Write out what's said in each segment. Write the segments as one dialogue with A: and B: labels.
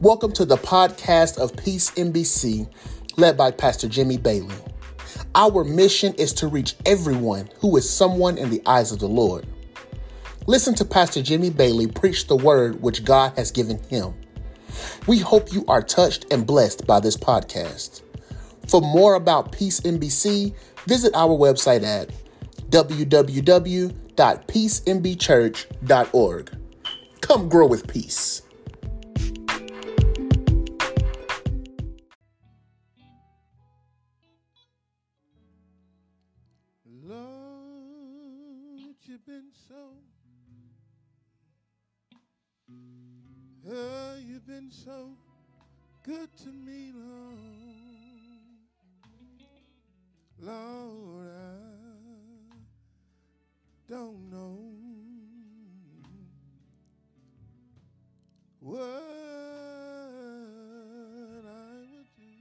A: Welcome to the podcast of Peace MBC, led by Pastor Jimmy Bailey. Our mission is to reach everyone who is someone in the eyes of the Lord. Listen to Pastor Jimmy Bailey preach the word which God has given him. We hope you are touched and blessed by this podcast. For more about Peace MBC, visit our website at www.peacembchurch.org. Come grow with peace.
B: You've been so good to me, Lord. Lord, I don't know what I would do,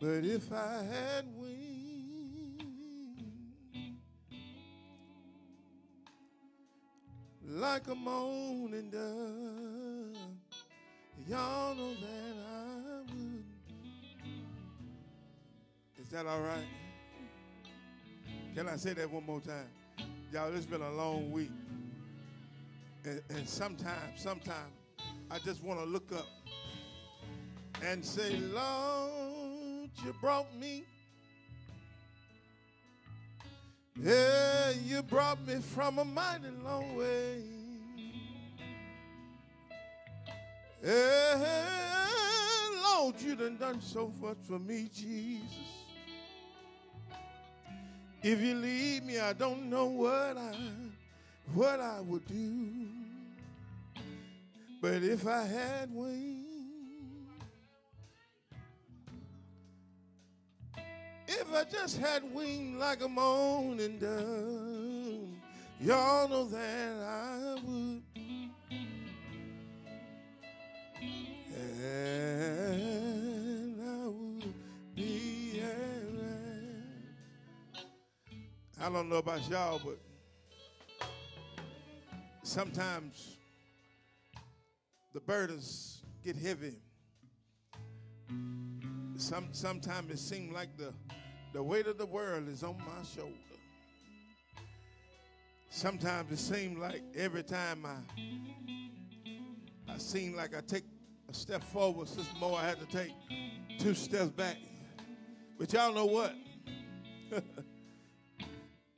B: but if I had wings like a morning dove, y'all know that I would. Is that all right? Can I say that one more time? Y'all, it's been a long week. And, and sometimes, sometimes, I just want to look up and say, Lord, you brought me. Yeah, you brought me from a mighty long way. Yeah, Lord, you done done so much for me, Jesus. If you leave me, I don't know what I what I would do. But if I had wings, if I just had wings like a morning dove, y'all know that I would. And I would be. I don't know about y'all, but sometimes the burdens get heavy. Some sometimes it seems like the the weight of the world is on my shoulder. Sometimes it seems like every time I I seem like I take a step forward, Sister Moore, I had to take two steps back. But y'all know what?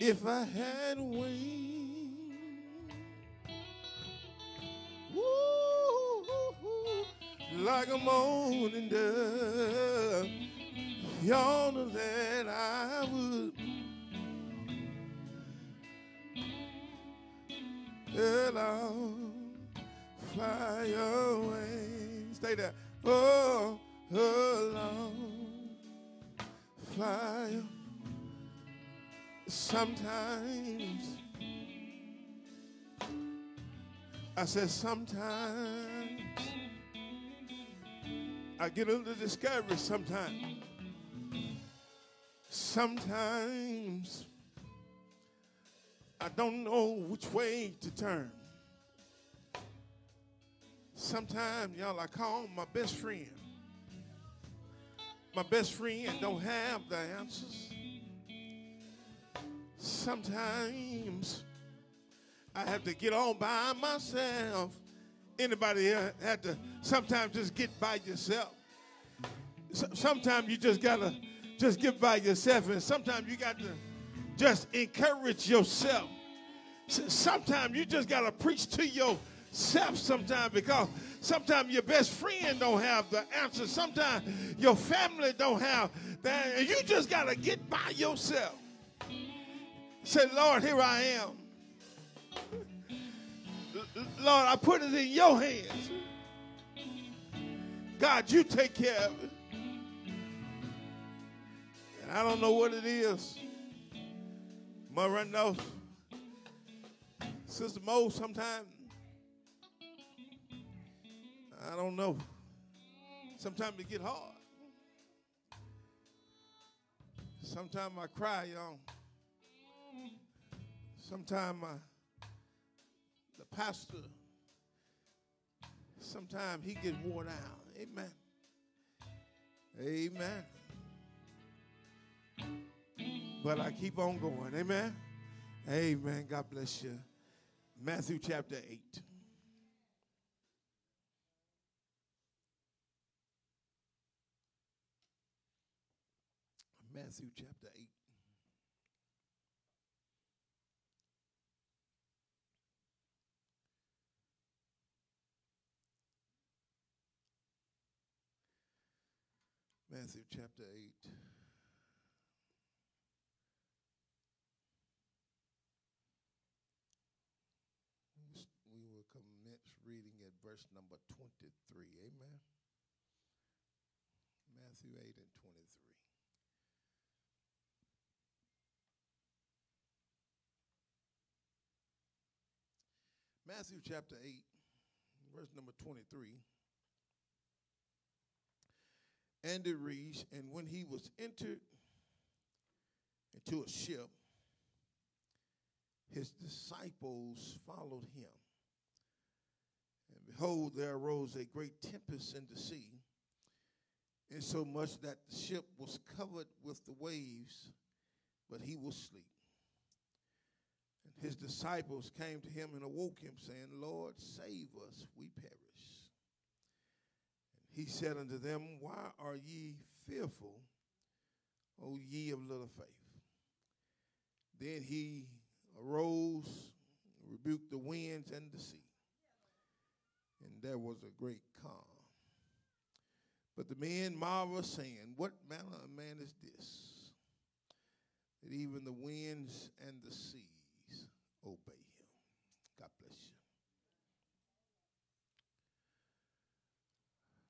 B: if I had wings, like a morning dove, know that I would. Hello, fly away. Stay there. Oh, alone, fly. Sometimes, I said sometimes, I get a little discouraged sometimes. Sometimes, I don't know which way to turn. Sometimes, y'all, I call my best friend. My best friend don't have the answers. Sometimes I have to get on by myself. Anybody had to sometimes just get by yourself? Sometimes you just gotta just get by yourself, and sometimes you got to just encourage yourself. Sometimes you just gotta preach to yourself. Sometimes because sometimes your best friend don't have the answer. Sometimes your family don't have that, and you just gotta get by yourself. Say, Lord, here I am. Lord, I put it in your hands. God, you take care of it. And I don't know what it is. Mother knows. Sister Mo, sometimes, I don't know. Sometimes it get hard. Sometimes I cry, y'all. Sometimes the pastor sometimes he gets worn out. Amen. Amen. But I keep on going. Amen. Amen. God bless you. Matthew chapter 8. Matthew chapter 8. Matthew chapter 8. We will commence reading at verse number 23. Amen. Matthew 8 and 23. Matthew chapter 8, verse number 23. And it reads, And when he was entered into a ship, his disciples followed him. And behold, there arose a great tempest in the sea, insomuch that the ship was covered with the waves, but he was asleep. And his disciples came to him and awoke him, saying, Lord, save us, we perish. And he said unto them, Why are ye fearful, O ye of little faith? Then he arose, rebuked the winds and the sea, and there was a great calm. But the men marveled, saying, What manner of man is this? That even the winds and the sea obey him. God bless you.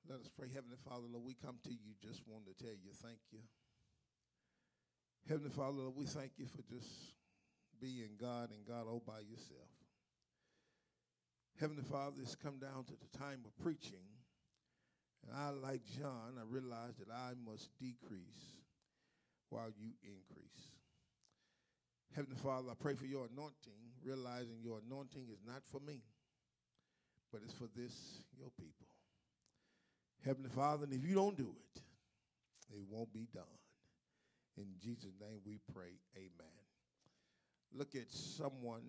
B: Let us pray. Heavenly Father, Lord, we come to you just want to tell you thank you. Heavenly Father, Lord, we thank you for just being God and God all by yourself. Heavenly Father, it's come down to the time of preaching. And I, like John, I realize that I must decrease while you increase. Heavenly Father, I pray for your anointing, realizing your anointing is not for me, but it's for this, your people. Heavenly Father, and if you don't do it, it won't be done. In Jesus' name we pray, amen. Look at someone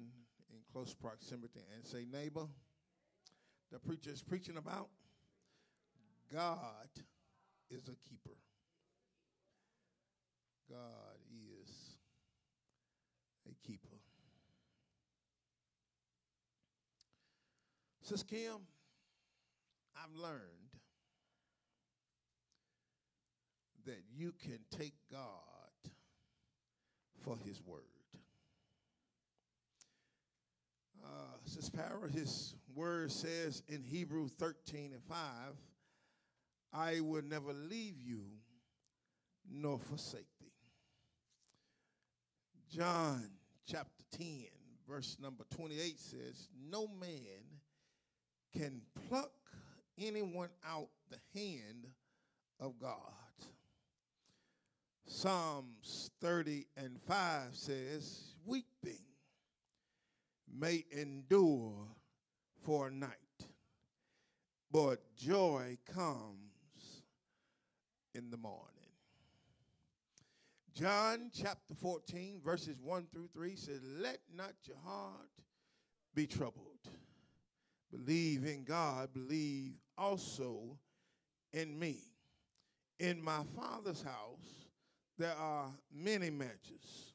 B: in close proximity and say, neighbor, the preacher is preaching about God is a keeper. God keeper. Sis Kim, I've learned that you can take God for his word. Uh, Sis Para, his word says in Hebrew 13 and 5, I will never leave you nor forsake thee. John chapter 10, verse number 28 says, No man can pluck anyone out the hand of God. Psalms 30 and 5 says, Weeping may endure for a night, but joy comes in the morning. John chapter 14, verses 1 through 3 says, Let not your heart be troubled. Believe in God, believe also in me. In my Father's house, there are many mansions.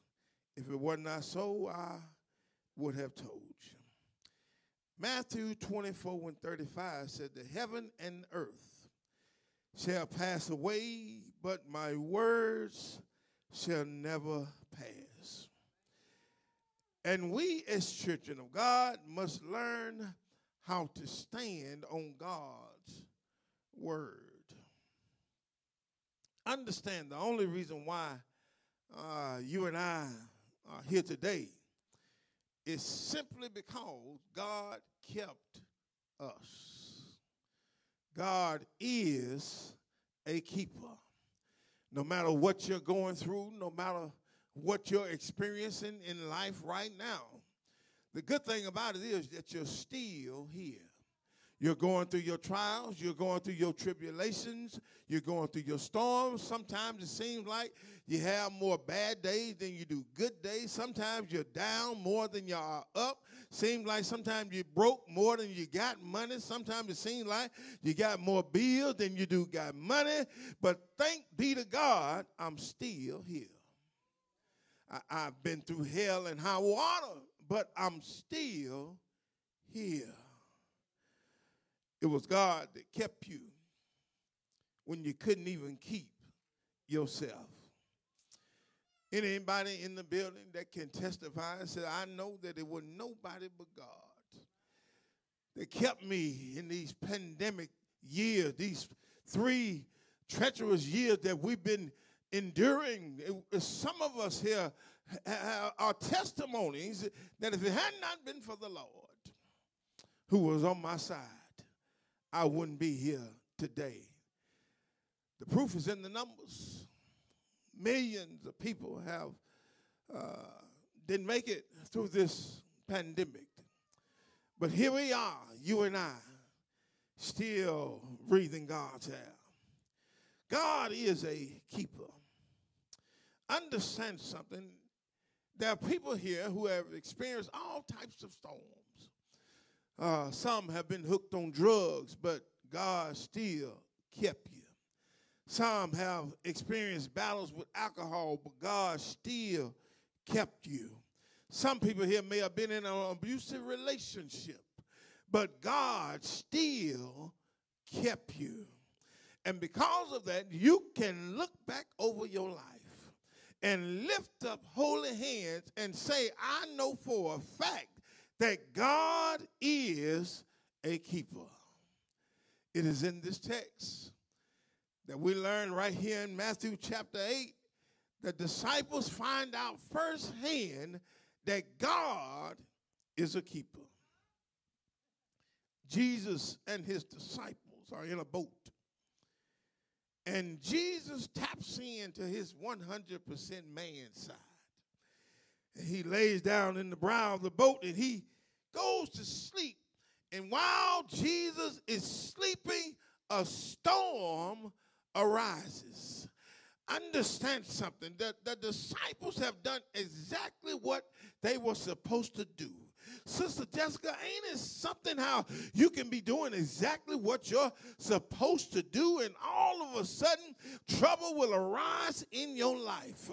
B: If it were not so, I would have told you. Matthew 24 and 35 said, The heaven and earth shall pass away, but my words shall never pass. And we, as children of God, must learn how to stand on God's word. Understand the only reason why uh, you and I are here today is simply because God kept us. God is a keeper no matter what you're going through, no matter what you're experiencing in life right now. The good thing about it is that you're still here. You're going through your trials, you're going through your tribulations, you're going through your storms. Sometimes it seems like you have more bad days than you do good days. Sometimes you're down more than you are up. Seems like sometimes you broke more than you got money. Sometimes it seems like you got more bills than you do got money. But thank be to God, I'm still here. I, have been through hell and high water, but I'm still here. It was God that kept you when you couldn't even keep yourself. Anybody in the building that can testify and say, I know that it was nobody but God that kept me in these pandemic years, these three treacherous years that we've been enduring. Some of us here are testimonies that if it had not been for the Lord who was on my side, I wouldn't be here today. The proof is in the numbers. Millions of people have uh, didn't make it through this pandemic. But here we are, you and I, still breathing God's air. God is a keeper. Understand something. There are people here who have experienced all types of storms. Uh, some have been hooked on drugs, but God still kept you. Some have experienced battles with alcohol, but God still kept you. Some people here may have been in an abusive relationship, but God still kept you. And because of that, you can look back over your life and lift up holy hands and say, I know for a fact that God is a keeper. It is in this text that we learn right here in Matthew chapter 8 the disciples find out firsthand that God is a keeper. Jesus and his disciples are in a boat. And Jesus taps into his 100% man side. And he lays down in the brow of the boat and he goes to sleep. And while Jesus is sleeping, a storm arises. Understand something that the disciples have done exactly what they were supposed to do. Sister Jessica, ain't it something how you can be doing exactly what you're supposed to do, and all of a sudden trouble will arise in your life?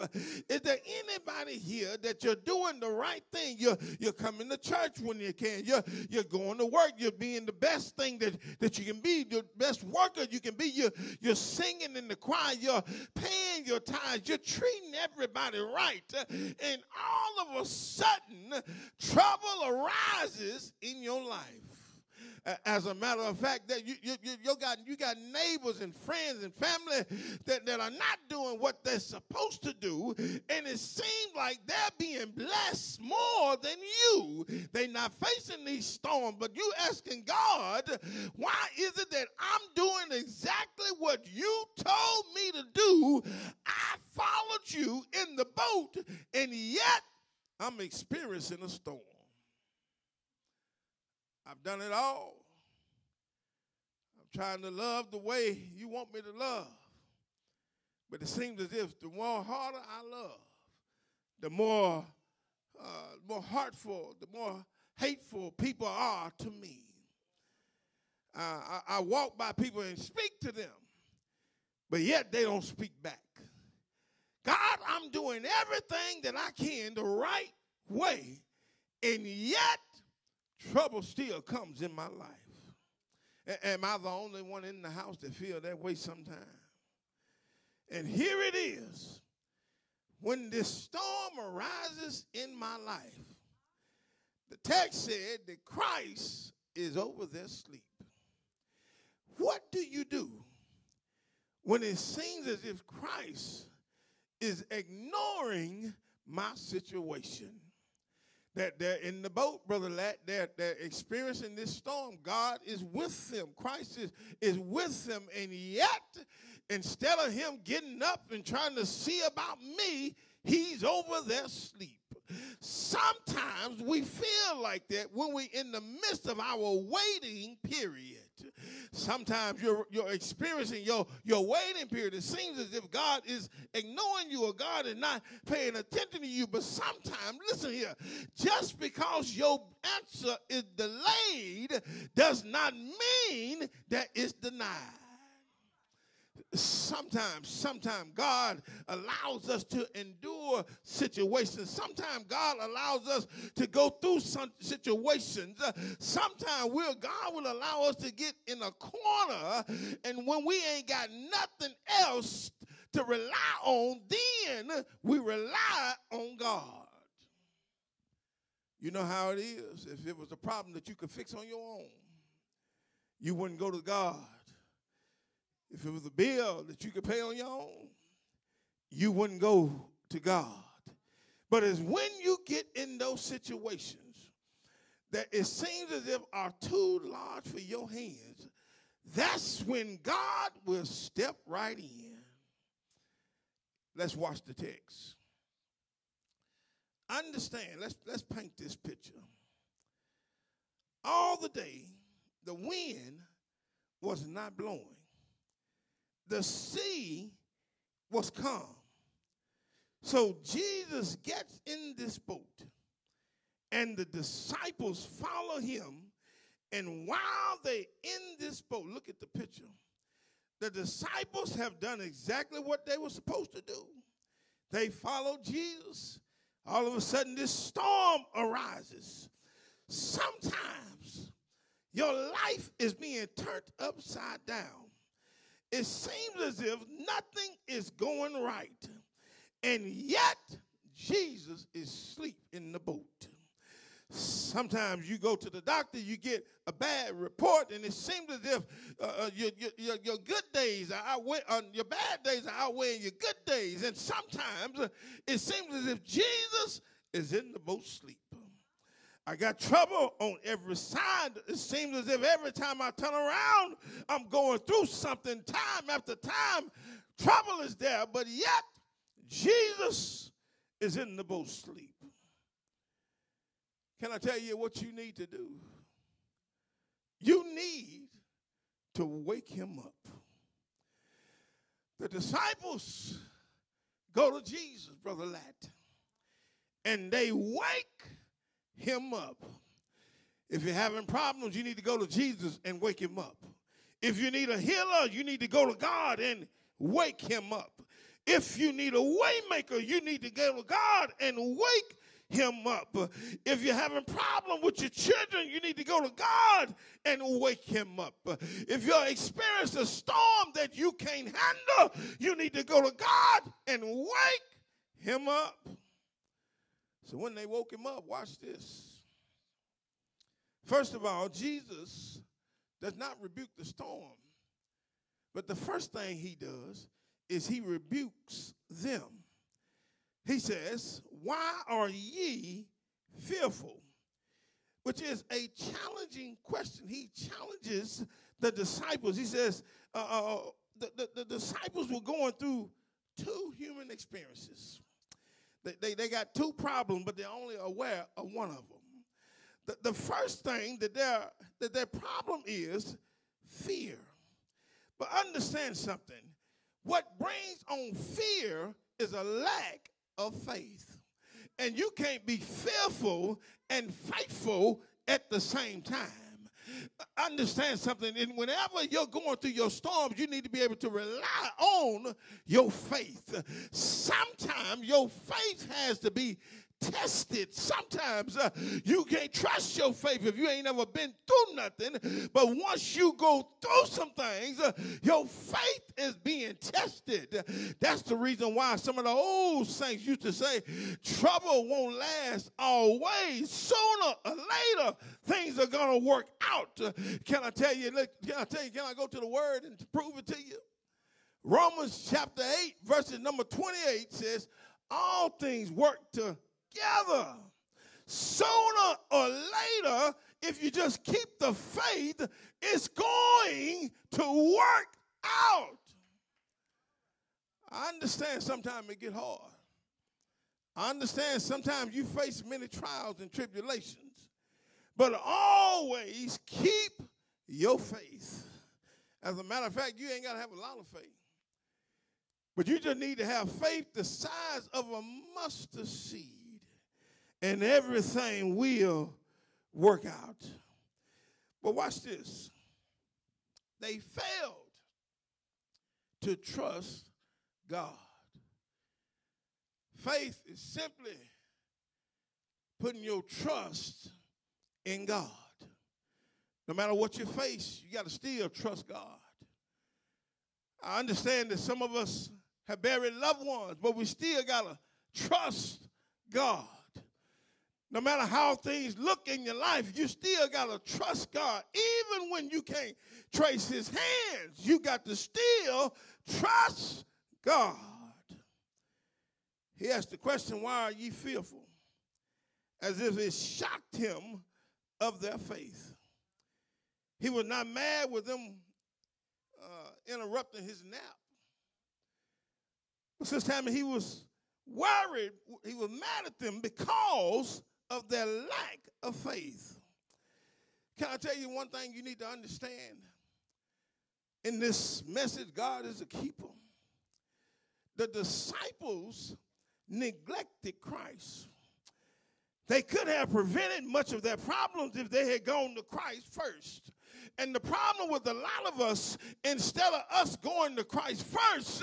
B: Is there anybody here that you're doing the right thing? You're, you're coming to church when you can, you're, you're going to work, you're being the best thing that, that you can be, the best worker you can be, you're, you're singing in the choir, you're paying your tithes, you're treating everybody right, uh, and all of a sudden trouble arises in your life. As a matter of fact, that you, you, you, got, you got neighbors and friends and family that, that are not doing what they're supposed to do, and it seems like they're being blessed more than you. They're not facing these storms, but you asking God, why is it that I'm doing exactly what you told me to do? I followed you in the boat, and yet I'm experiencing a storm. I've done it all. I'm trying to love the way you want me to love. But it seems as if the more harder I love, the more, uh, more heartful, the more hateful people are to me. Uh, I, I walk by people and speak to them, but yet they don't speak back. God, I'm doing everything that I can the right way, and yet trouble still comes in my life. am I the only one in the house that feel that way sometimes? And here it is. When this storm arises in my life, the text said that Christ is over there asleep. What do you do when it seems as if Christ is ignoring my situation? That they're in the boat, Brother Lat. They're, they're experiencing this storm. God is with them. Christ is, is with them. And yet, instead of him getting up and trying to see about me, he's over there asleep. Sometimes we feel like that when we're in the midst of our waiting period. Sometimes you're, you're experiencing your, your waiting period. It seems as if God is ignoring you or God is not paying attention to you. But sometimes, listen here, just because your answer is delayed does not mean that it's denied sometimes, sometimes God allows us to endure situations. Sometimes God allows us to go through some situations. Uh, sometimes will God will allow us to get in a corner, and when we ain't got nothing else to rely on, then we rely on God. You know how it is. If it was a problem that you could fix on your own, you wouldn't go to God if it was a bill that you could pay on your own, you wouldn't go to God. But it's when you get in those situations that it seems as if are too large for your hands, that's when God will step right in. Let's watch the text. Understand, let's let's paint this picture. All the day, the wind was not blowing the sea was calm. So Jesus gets in this boat, and the disciples follow him. And while they in this boat, look at the picture. The disciples have done exactly what they were supposed to do. They followed Jesus. All of a sudden, this storm arises. Sometimes your life is being turned upside down it seems as if nothing is going right. And yet, Jesus is asleep in the boat. Sometimes you go to the doctor, you get a bad report, and it seems as if uh, uh your, your, your, good days are outweigh, uh, your bad days are outweighing your good days. And sometimes uh, it seems as if Jesus is in the boat sleep. I got trouble on every side. It seems as if every time I turn around, I'm going through something time after time. Trouble is there, but yet Jesus is in the boat sleep. Can I tell you what you need to do? You need to wake him up. The disciples go to Jesus, Brother Lat, and they wake him up. If you're having problems, you need to go to Jesus and wake him up. If you need a healer, you need to go to God and wake him up. If you need a waymaker, you need to go to God and wake him up. If you're having problem with your children, you need to go to God and wake him up. If you're experiencing a storm that you can't handle, you need to go to God and wake him up. So when they woke him up, watch this. First of all, Jesus does not rebuke the storm. But the first thing he does is he rebukes them. He says, Why are ye fearful? Which is a challenging question. He challenges the disciples. He says, uh, uh, uh the, the, the disciples were going through two human experiences. They, they, they got two problems, but they're only aware of one of them. The, the first thing that their, that their problem is fear. But understand something. What brings on fear is a lack of faith. And you can't be fearful and faithful at the same time understand something. And whenever you're going through your storms, you need to be able to rely on your faith. Sometimes your faith has to be tested. Sometimes uh, you can't trust your faith if you ain't ever been through nothing. But once you go through some things, uh, your faith is being tested. That's the reason why some of the old saints used to say, trouble won't last always. Sooner or later, things are going to work out. Uh, can I tell you, can I tell you, can I go to the word and prove it to you? Romans chapter 8, verses number 28 says, all things work to together. Sooner or later, if you just keep the faith, it's going to work out. I understand sometimes it get hard. I understand sometimes you face many trials and tribulations. But always keep your faith. As a matter of fact, you ain't got to have a lot of faith. But you just need to have faith the size of a mustard seed, and everything will work out. But watch this. They failed to trust God. Faith is simply putting your trust in God. No matter what you face, you got to still trust God. I understand that some of us have buried loved ones, but we still got to trust God. No matter how things look in your life, you still got to trust God. Even when you can't trace his hands, you got to still trust God. He asked the question, Why are ye fearful? As if it shocked him of their faith. He was not mad with them uh, interrupting his nap. But this time he was worried, he was mad at them because of their lack of faith. Can I tell you one thing you need to understand? In this message, God is a keeper. The disciples neglected Christ. They could have prevented much of their problems if they had gone to Christ first. And the problem with a lot of us, instead of us going to Christ first,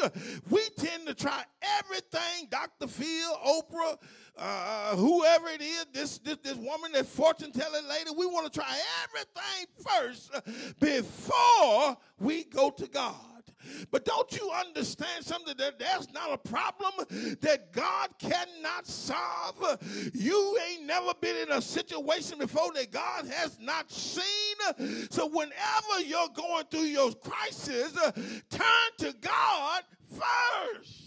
B: we tend to try everything, Dr. Phil, Oprah, uh, whoever it is, this, this, this woman, that fortune telling lady, we want to try everything first before we go to God. But don't you understand something that that's not a problem that God cannot solve? You ain't never been in a situation before that God has not seen. So whenever you're going through your crisis, turn to God first.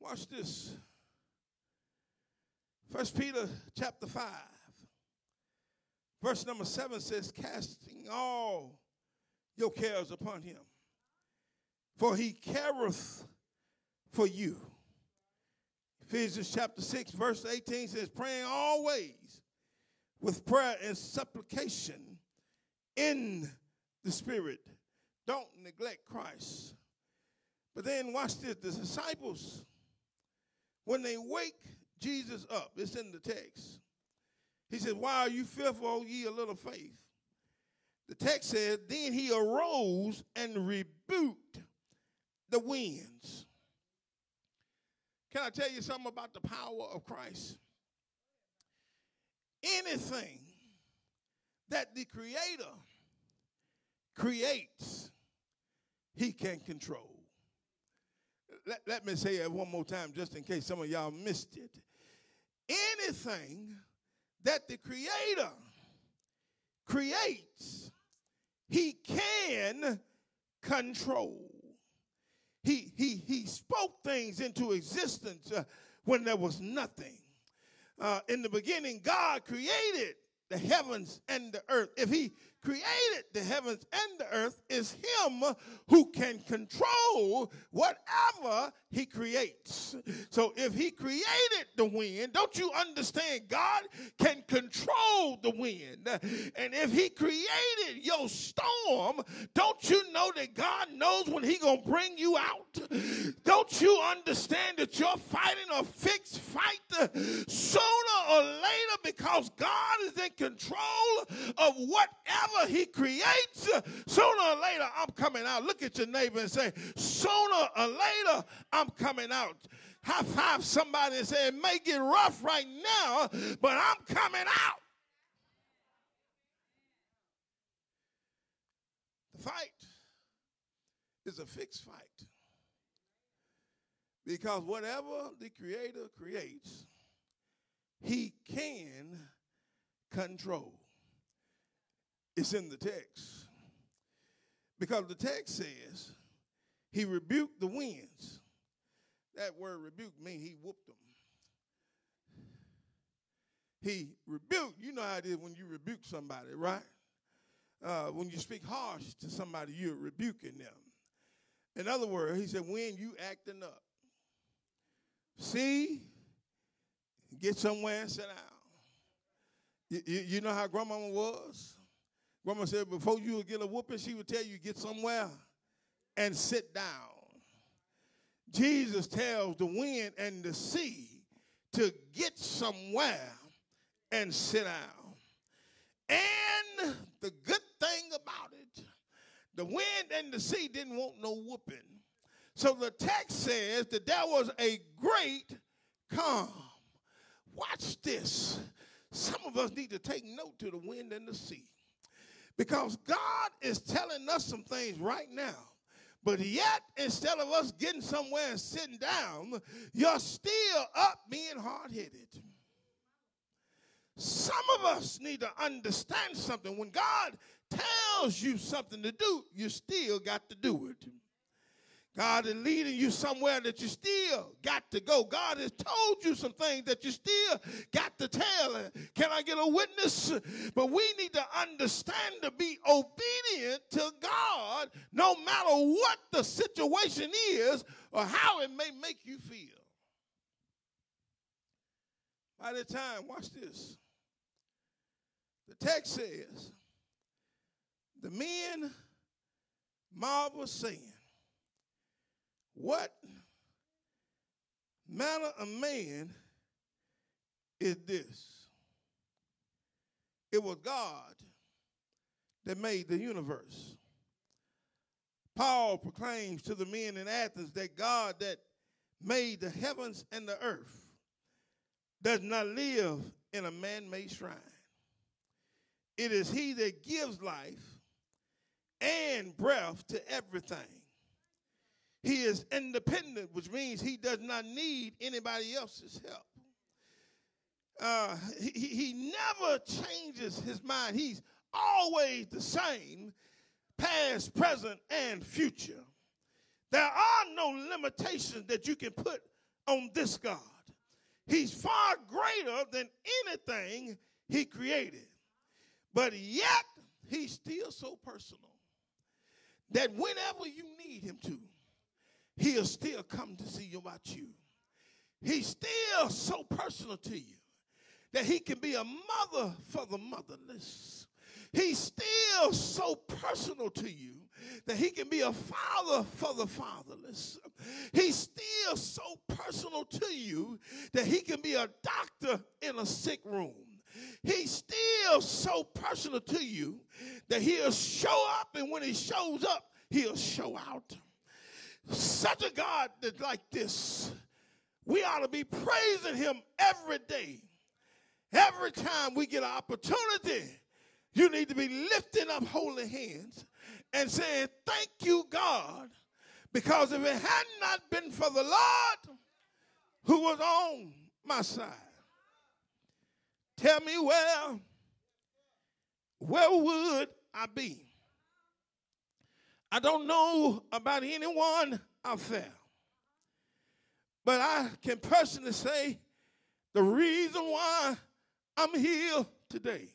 B: Watch this. First Peter chapter 5. Verse number 7 says, Casting all your cares upon him, for he careth for you. Ephesians chapter 6, verse 18 says, Praying always with prayer and supplication in the Spirit. Don't neglect Christ. But then watch this the disciples when they wake Jesus up, it's in the text. He said, Why are you fearful, ye little faith? The text says, Then he arose and rebuked the winds. Can I tell you something about the power of Christ? Anything that the Creator creates, he can control let, let me say it one more time just in case some of y'all missed it. Anything that the Creator creates, He can control. He, he, he spoke things into existence uh, when there was nothing. Uh, in the beginning, God created the heavens and the earth. If He created the heavens and the earth is him who can control whatever he creates. So if he created the wind, don't you understand God can control the wind? And if he created your storm, don't you know that God knows when he going to bring you out? Don't you understand that you're fighting a fixed fight sooner or later because God is in control of whatever whatever he creates, sooner or later I'm coming out. Look at your neighbor and say, sooner or later I'm coming out. High five somebody and say, it may get rough right now, but I'm coming out. The fight is a fixed fight. Because whatever the Creator creates, He can control. It's in the text. Because the text says he rebuked the winds. That word rebuke means he whooped them. He rebuked. You know how it is when you rebuke somebody, right? Uh, when you speak harsh to somebody, you're rebuking them. In other words, he said, when you acting up, see, get somewhere and sit down. You, you, you know how grandmama was? Grandma said before you would get a whooping, she would tell you get somewhere and sit down. Jesus tells the wind and the sea to get somewhere and sit down. And the good thing about it, the wind and the sea didn't want no whooping. So the text says that there was a great calm. Watch this. Some of us need to take note to the wind and the sea. Because God is telling us some things right now. But yet, instead of us getting somewhere and sitting down, you're still up being hard headed. Some of us need to understand something. When God tells you something to do, you still got to do it. God is leading you somewhere that you still got to go. God has told you some things that you still got to tell. Can I get a witness? But we need to understand to be obedient to God no matter what the situation is or how it may make you feel. By the time, watch this. The text says, the men marvel saying, what manner of man is this? It was God that made the universe. Paul proclaims to the men in Athens that God that made the heavens and the earth does not live in a man made shrine. It is he that gives life and breath to everything. He is independent, which means he does not need anybody else's help. Uh, he, he never changes his mind. He's always the same, past, present, and future. There are no limitations that you can put on this God. He's far greater than anything he created. But yet, he's still so personal that whenever you need him to, he'll still come to see you about you. He's still so personal to you that he can be a mother for the motherless. He's still so personal to you that he can be a father for the fatherless. He's still so personal to you that he can be a doctor in a sick room. He's still so personal to you that he'll show up, and when he shows up, he'll show out. Such a God that's like this, we ought to be praising him every day. Every time we get an opportunity, you need to be lifting up holy hands and saying, Thank you, God, because if it had not been for the Lord who was on my side, tell me where, where would I be? I don't know about anyone out there, but I can personally say the reason why I'm here today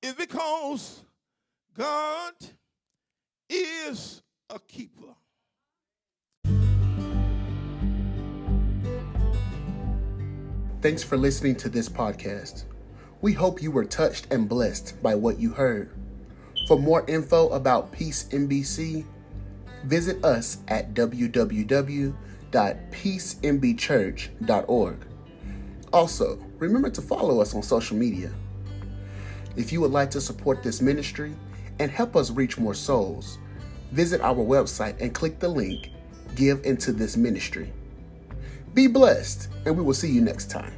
B: is because God is a keeper.
A: Thanks for listening to this podcast. We hope you were touched and blessed by what you heard. For more info about Peace MBC, visit us at www.peacembchurch.org. Also, remember to follow us on social media. If you would like to support this ministry and help us reach more souls, visit our website and click the link Give into this ministry. Be blessed, and we will see you next time.